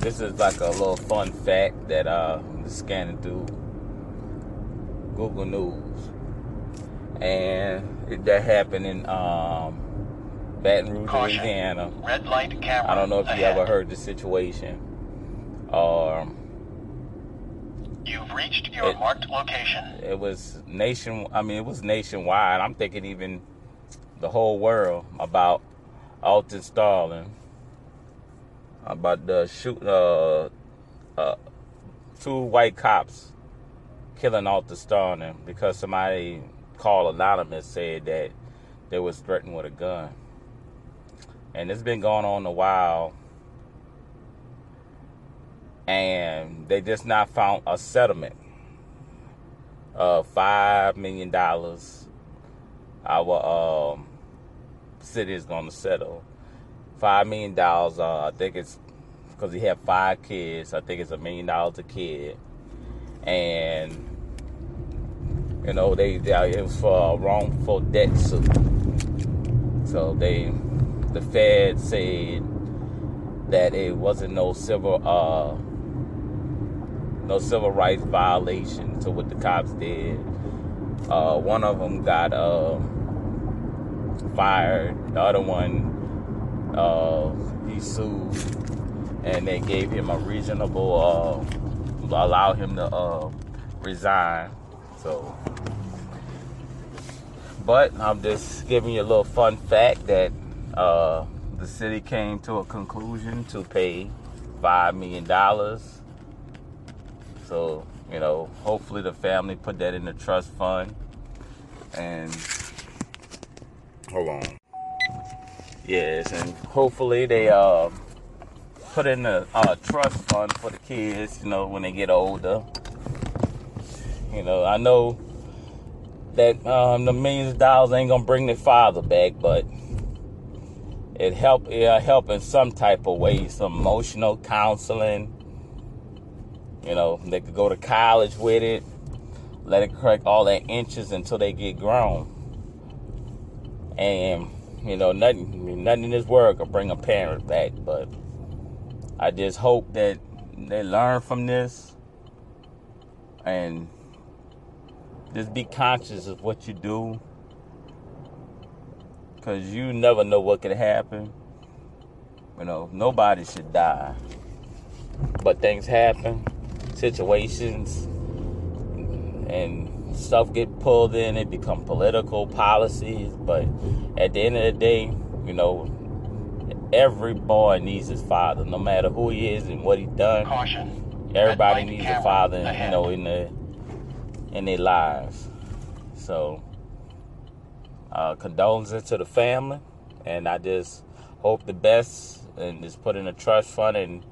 this is like a little fun fact that uh, I'm scanning through Google News, and it, that happened in um, Baton Rouge, Caution. Louisiana. Red light camera. I don't know if you ever heard the situation. Um, You've reached your It- marked location. it was nation. I mean, it was nationwide. I'm thinking even the whole world about Alton Sterling, about the shoot. Uh, uh, two white cops killing Alton Sterling because somebody called anonymous said that they was threatened with a gun, and it's been going on a while. And they just not found a settlement of five million dollars. Our um, city is going to settle five million dollars. Uh, I think it's because he had five kids. I think it's a million dollars a kid, and you know they, they it was for a wrongful debt suit. So they, the Fed said that it wasn't no civil uh no civil rights violation to what the cops did. Uh, one of them got uh, fired. The other one, uh, he sued, and they gave him a reasonable, uh, allow him to uh, resign. So, but I'm just giving you a little fun fact that uh, the city came to a conclusion to pay five million dollars so, you know, hopefully the family put that in the trust fund. And hold on. Yes, and hopefully they uh put in a, uh, trust fund for the kids, you know, when they get older. You know, I know that um, the millions of dollars ain't gonna bring their father back, but it help it help in some type of way, some emotional counseling you know, they could go to college with it, let it correct all their inches until they get grown. And, you know, nothing nothing in this world can bring a parent back, but I just hope that they learn from this and just be conscious of what you do. Cause you never know what could happen. You know, nobody should die. But things happen situations and stuff get pulled in it become political policies but at the end of the day you know every boy needs his father no matter who he is and what he done Caution. everybody needs a father you know in the in their lives so uh condolences to the family and i just hope the best and just put in a trust fund and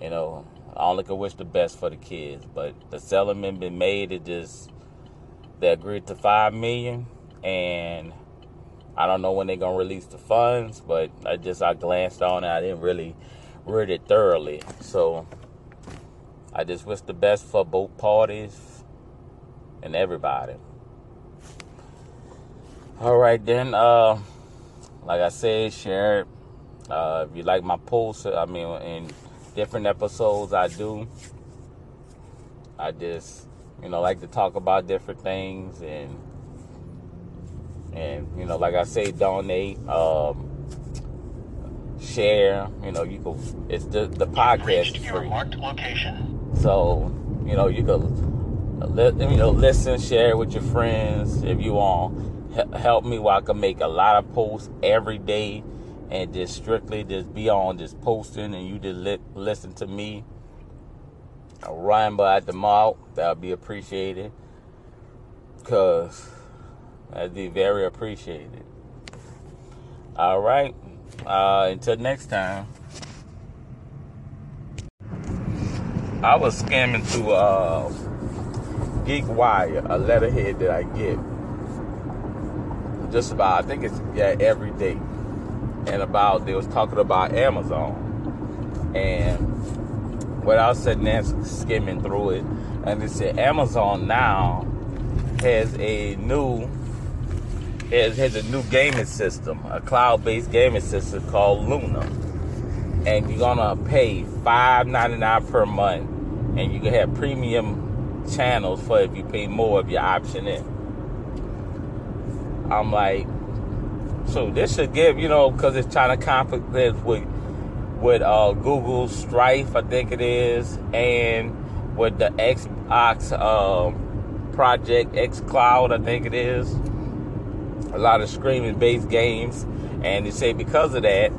you know I only can wish the best for the kids, but the settlement been made. It just they agreed to five million, and I don't know when they're gonna release the funds. But I just I glanced on it. I didn't really read it thoroughly, so I just wish the best for both parties and everybody. All right then. Uh, like I said, share it. Uh, if you like my posts, I mean, in different episodes I do. I just, you know, like to talk about different things and and you know, like I say, donate, um, share. You know, you can. It's the the podcast your free, marked location. so you know you can let you know listen, share with your friends if you want. Help me while I can make a lot of posts every day and just strictly just be on just posting and you just li- listen to me ramble at the mouth that would be appreciated. Because that'd be very appreciated. All right. Uh, until next time. I was scamming through uh, GeekWire a letterhead that i get. Just about i think it's yeah every day. And about they was talking about Amazon. And was sitting there skimming through it, and it said Amazon now has a new has, has a new gaming system, a cloud-based gaming system called Luna. and you're gonna pay five ninety nine per month, and you can have premium channels for if you pay more of your option in. I'm like, so this should give you know because it's trying to conflict with with uh, Google Strife, I think it is, and with the Xbox um, Project X Cloud, I think it is. A lot of streaming based games, and they say because of that,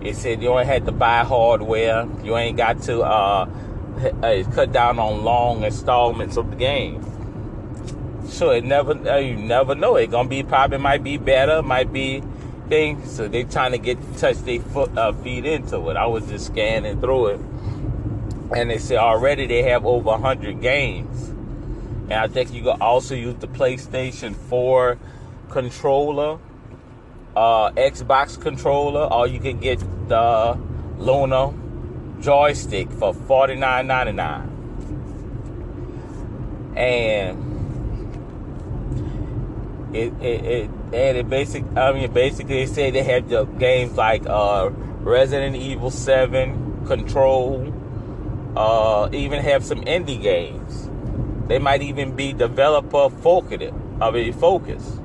it said you only had to buy hardware. You ain't got to uh, uh, cut down on long installments of the game. So it never, uh, you never know. It gonna be probably might be better, might be thing. So they trying to get touch their foot uh, feet into it. I was just scanning through it, and they said already they have over hundred games. And I think you can also use the PlayStation 4 controller, uh, Xbox controller, or you can get the Luna joystick for forty nine ninety nine. And it, it, it and it basic I mean basically they say they have the games like uh, Resident Evil 7, Control, uh, even have some indie games. They might even be developer focused. I mean focused.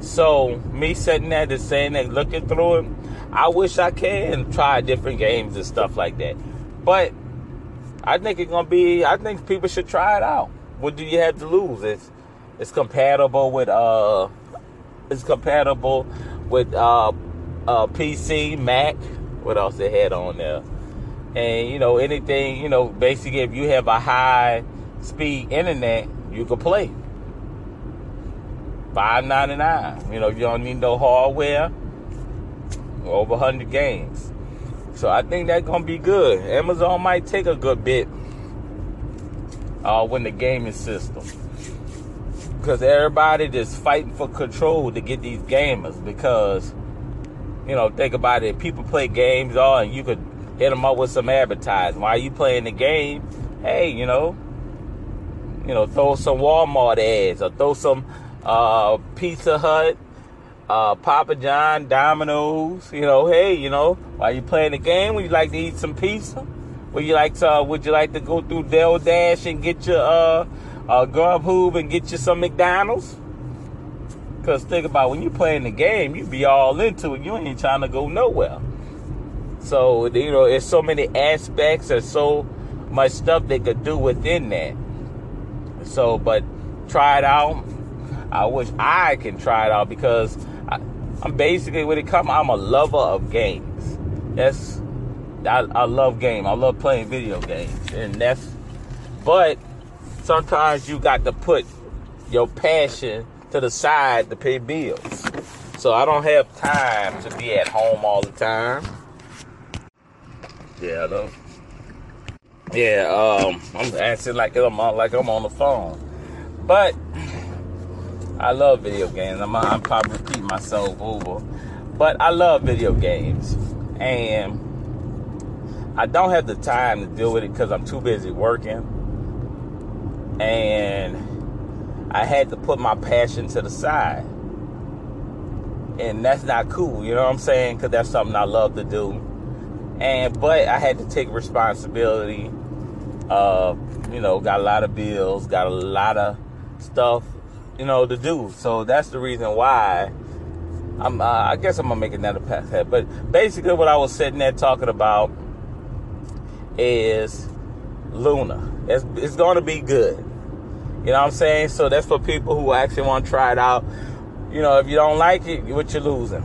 So me sitting there just saying that looking through it, I wish I can try different games and stuff like that. But I think it's gonna be I think people should try it out. What do you have to lose? It's it's compatible with uh it's compatible with uh, uh PC, Mac. What else they had on there? And you know anything, you know, basically if you have a high speed internet, you can play. Five ninety nine. You know, you don't need no hardware. Over hundred games. So I think that's gonna be good. Amazon might take a good bit uh, when the gaming system because everybody just fighting for control to get these gamers because you know think about it. People play games all and you could hit them up with some advertising. While you playing the game hey you know you know throw some walmart ads or throw some uh, pizza hut uh, papa john domino's you know hey you know while you playing the game would you like to eat some pizza? Would you like to uh, would you like to go through DoorDash and get your uh Grubhub and get you some McDonald's. Because think about when you playing the game, you be all into it. You ain't trying to go nowhere. So, you know, there's so many aspects, there's so much stuff they could do within that. So, but try it out. I wish I can try it out because I, am basically, when it comes, I'm a lover of games. That's, I, I love game. I love playing video games. And that's, but sometimes you got to put your passion to the side to pay bills. So I don't have time to be at home all the time. Yeah, though. Yeah, um, I'm acting like I'm on, like I'm on the phone, but I love video games. I'm, I'm probably repeating myself over, but I love video games, and I don't have the time to deal with it because I'm too busy working and I had to put my passion to the side. And that's not cool, you know what I'm saying? Because that's something I love to do. And but I had to take responsibility. Uh, you know, got a lot of bills, got a lot of stuff, you know, to do. So that's the reason why I'm. Uh, I guess I'm gonna make another path ahead. But basically, what I was sitting there talking about is Luna. It's, it's going to be good. You know what I'm saying? So that's for people who actually want to try it out. You know, if you don't like it, what you're losing?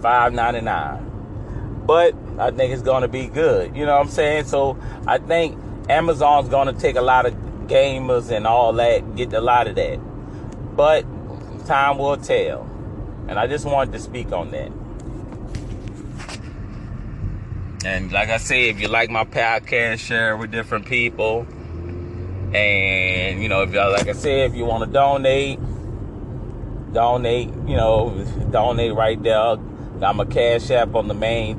Five ninety nine. But I think it's gonna be good. You know what I'm saying? So I think Amazon's gonna take a lot of gamers and all that, get a lot of that. But time will tell. And I just wanted to speak on that. And like I said, if you like my podcast, share with different people. And you know, if y'all, like I said, if you want to donate, donate. You know, donate right there. Got my cash app on the main,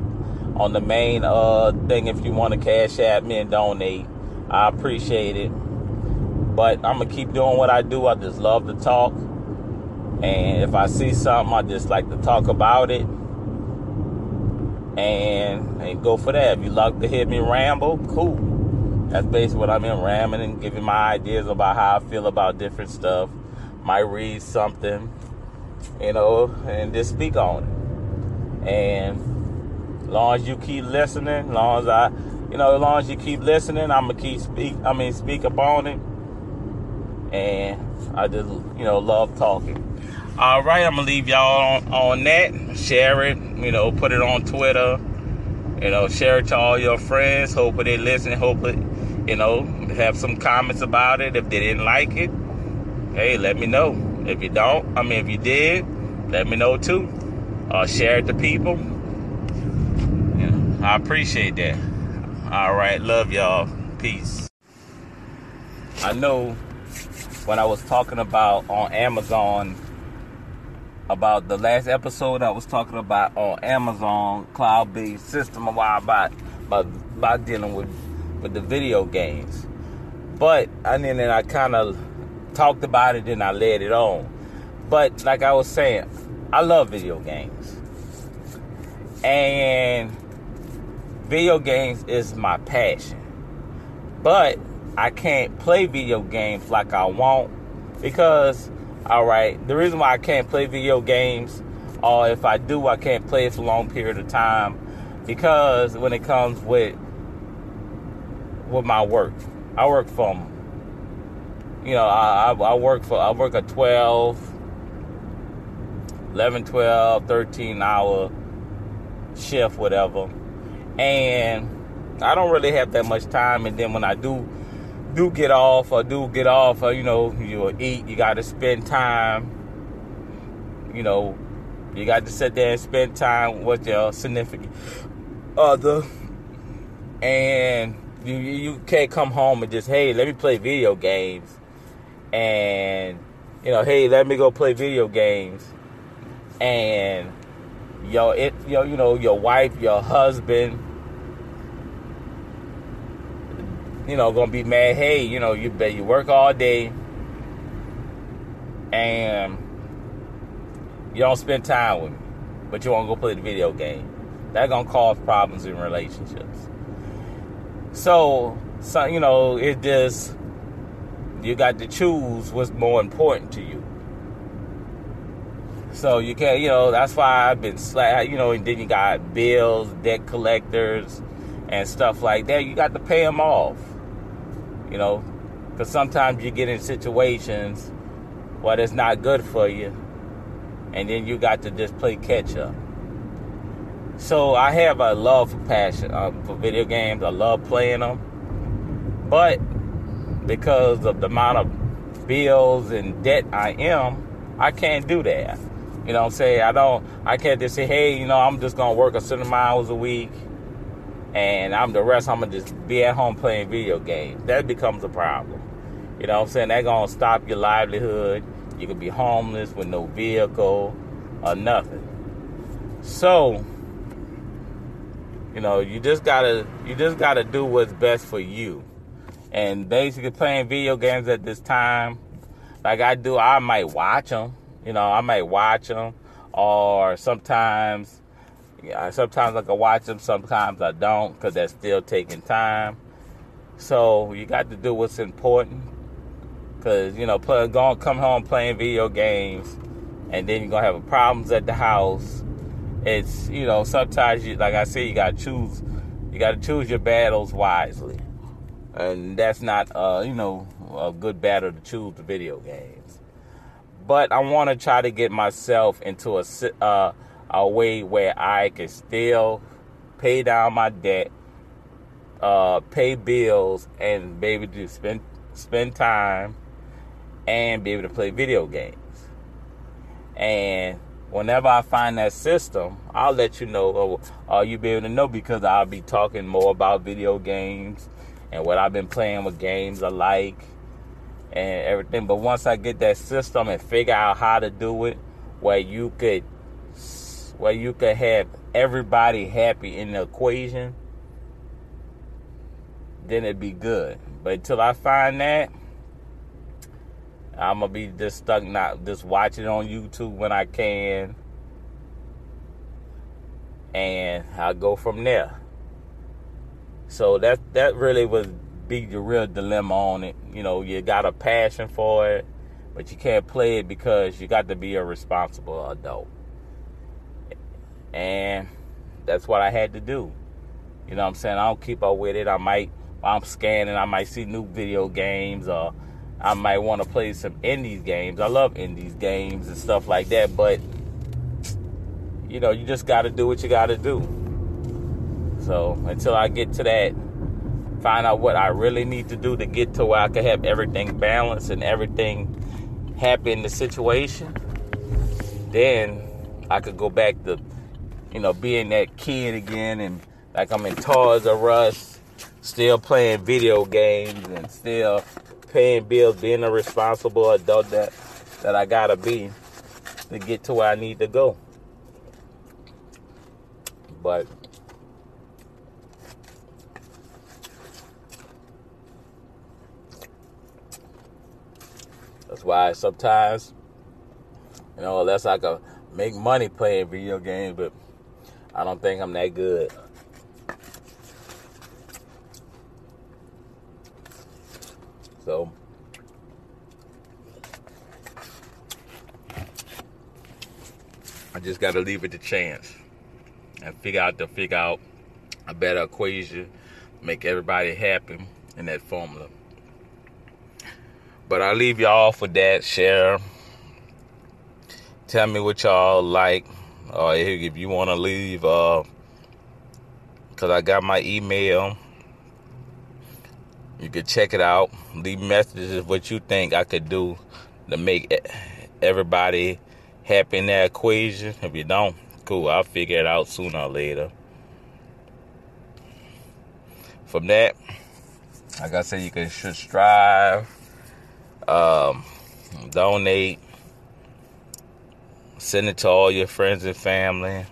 on the main uh thing. If you want to cash app me and donate, I appreciate it. But I'm gonna keep doing what I do. I just love to talk, and if I see something, I just like to talk about it. And and go for that. If you like to hear me ramble, cool. That's basically what I'm in ramming and giving my ideas about how I feel about different stuff. Might read something, you know, and just speak on it. And long as you keep listening, long as I, you know, as long as you keep listening, I'm gonna keep speak. I mean, speak upon it. And I just, you know, love talking. All right, I'm gonna leave y'all on, on that. Share it, you know, put it on Twitter. You know, share it to all your friends. Hopefully they listen. Hopefully, you know, have some comments about it. If they didn't like it, hey, let me know. If you don't, I mean, if you did, let me know too. Uh, share it to people. Yeah, I appreciate that. All right, love y'all. Peace. I know when I was talking about on Amazon about the last episode I was talking about on Amazon cloud-based system while back about, about dealing with with the video games. But and then I kind of talked about it and I led it on. But like I was saying, I love video games. And video games is my passion. But I can't play video games like I want because all right. The reason why I can't play video games, or if I do, I can't play it for a long period of time, because when it comes with with my work, I work from, you know, I, I work for, I work a 12, 11, 12, 13 hour shift, whatever, and I don't really have that much time. And then when I do do get off or do get off or you know you eat you got to spend time you know you got to sit there and spend time with your significant other. And you you can't come home and just hey let me play video games. And you know hey let me go play video games. And yo it yo you know your wife your husband you know, gonna be mad. Hey, you know, you bet you work all day and you don't spend time with me, but you want to go play the video game. That gonna cause problems in relationships. So, so you know, it just you got to choose what's more important to you. So you can't, you know, that's why I've been slack, you know, and then you got bills, debt collectors, and stuff like that. You got to pay them off you know, because sometimes you get in situations where it's not good for you, and then you got to just play catch up. So I have a love for passion uh, for video games. I love playing them, but because of the amount of bills and debt I am, I can't do that. You know what I'm saying? I don't. I can't just say, hey, you know, I'm just gonna work a certain hours a week and I'm the rest. I'm gonna just be at home playing video games. That becomes a problem. You know what I'm saying? That gonna stop your livelihood. You could be homeless with no vehicle or nothing. So, you know, you just gotta you just gotta do what's best for you. And basically, playing video games at this time, like I do, I might watch them. You know, I might watch them, or sometimes yeah, sometimes I can watch them, sometimes I don't, because that's still taking time. So you got to do what's important, because you know, play, going come home playing video games, and then you're gonna have problems at the house. It's you know, sometimes you, like I said, you gotta choose, you gotta choose your battles wisely, and that's not, uh, you know, a good battle to choose the video games. But I want to try to get myself into a uh, a way where I can still pay down my debt, uh, pay bills, and be able to spend spend time and be able to play video games. And whenever I find that system, I'll let you know, or, you'll be able to know because I'll be talking more about video games and what I've been playing with games I like and everything. But once I get that system and figure out how to do it, where you could where you could have everybody happy in the equation, then it'd be good. But until I find that, I'm gonna be just stuck not just watching on YouTube when I can. and I go from there. So that that really was be the real dilemma on it. You know, you got a passion for it, but you can't play it because you got to be a responsible adult. And that's what I had to do. You know what I'm saying? I don't keep up with it. I might I'm scanning, I might see new video games or I might want to play some indies games. I love indies games and stuff like that, but you know, you just got to do what you got to do. So until I get to that, find out what I really need to do to get to where I can have everything balanced and everything happy in the situation, then I could go back to, you know, being that kid again and like I'm in Toys R Us, still playing video games and still paying bills, being a responsible adult that that I gotta be to get to where I need to go. But that's why sometimes, you know, unless I can make money playing video games, but I don't think I'm that good. So I just got to leave it to chance and figure out to figure out a better equation, make everybody happy in that formula. But I leave y'all for that. Share. Tell me what y'all like, or if you want to leave, uh, cause I got my email. You could check it out. Leave messages what you think I could do to make everybody happy in that equation. If you don't, cool. I'll figure it out sooner or later. From that, like I said, you can should strive, um, donate, send it to all your friends and family,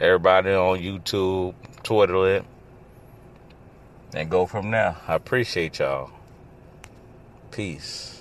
everybody on YouTube, Twitter it, and go from there. I appreciate y'all. Peace.